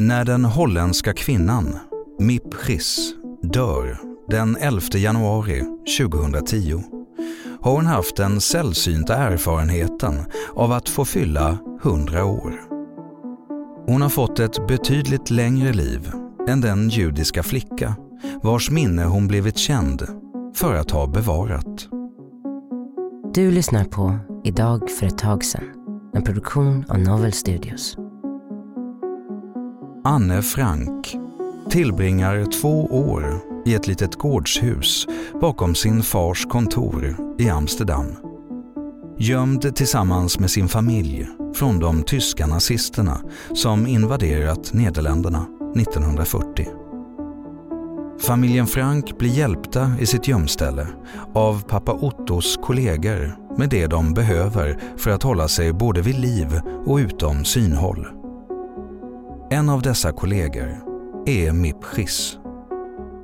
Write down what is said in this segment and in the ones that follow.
När den holländska kvinnan Mip Giss dör den 11 januari 2010 har hon haft den sällsynta erfarenheten av att få fylla 100 år. Hon har fått ett betydligt längre liv än den judiska flicka vars minne hon blivit känd för att ha bevarat. Du lyssnar på Idag för ett tag sedan. En produktion av Novel Studios. Anne Frank tillbringar två år i ett litet gårdshus bakom sin fars kontor i Amsterdam. Gömd tillsammans med sin familj från de tyska nazisterna som invaderat Nederländerna 1940. Familjen Frank blir hjälpta i sitt gömställe av pappa Ottos kollegor med det de behöver för att hålla sig både vid liv och utom synhåll. En av dessa kollegor är Mip Schiss.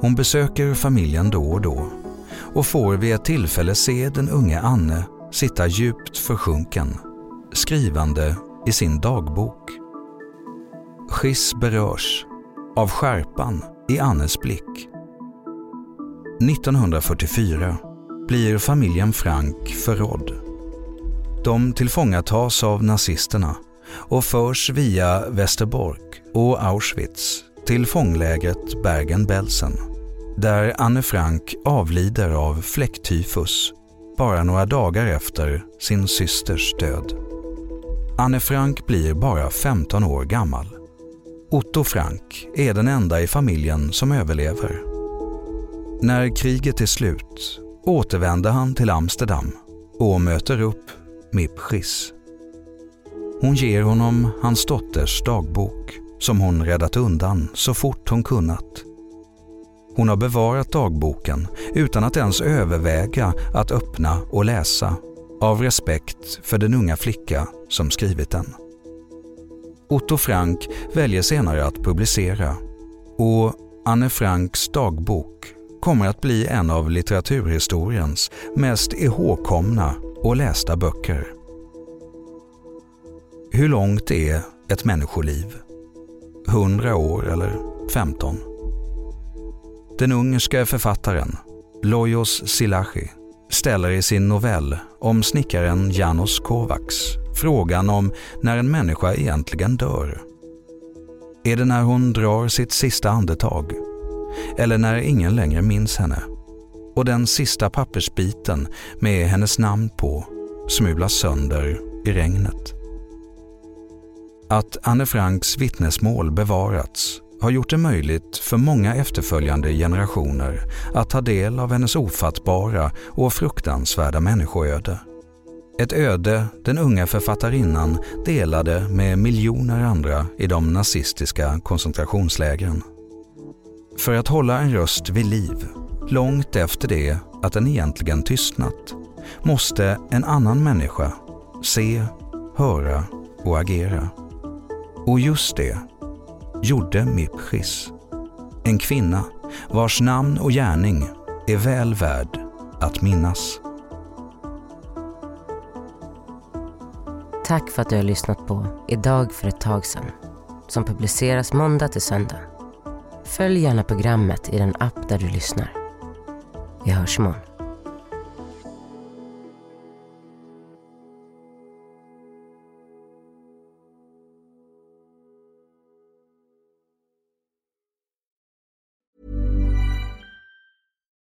Hon besöker familjen då och då och får vid ett tillfälle se den unge Anne sitta djupt försjunken, skrivande i sin dagbok. Schiss berörs av skärpan i Annes blick. 1944 blir familjen Frank förrådd. De tillfångatas av nazisterna och förs via Västerbork och Auschwitz till fånglägret Bergen-Belsen där Anne Frank avlider av fläcktyfus bara några dagar efter sin systers död. Anne Frank blir bara 15 år gammal. Otto Frank är den enda i familjen som överlever. När kriget är slut återvänder han till Amsterdam och möter upp Mip Schiss. Hon ger honom hans dotters dagbok som hon räddat undan så fort hon kunnat. Hon har bevarat dagboken utan att ens överväga att öppna och läsa av respekt för den unga flicka som skrivit den. Otto Frank väljer senare att publicera och Anne Franks dagbok kommer att bli en av litteraturhistoriens mest ihågkomna och lästa böcker. Hur långt är ett människoliv? 100 år eller 15? Den ungerska författaren Lojos Silachi ställer i sin novell om snickaren Janos Kovacs frågan om när en människa egentligen dör. Är det när hon drar sitt sista andetag? Eller när ingen längre minns henne? Och den sista pappersbiten med hennes namn på smulas sönder i regnet. Att Anne Franks vittnesmål bevarats har gjort det möjligt för många efterföljande generationer att ta del av hennes ofattbara och fruktansvärda människoöde. Ett öde den unga författarinnan delade med miljoner andra i de nazistiska koncentrationslägren. För att hålla en röst vid liv, långt efter det att den egentligen tystnat, måste en annan människa se, höra och agera. Och just det gjorde Mip En kvinna vars namn och gärning är väl värd att minnas. Tack för att du har lyssnat på Idag för ett tag sedan som publiceras måndag till söndag. Följ gärna programmet i den app där du lyssnar. Vi hörs imorgon.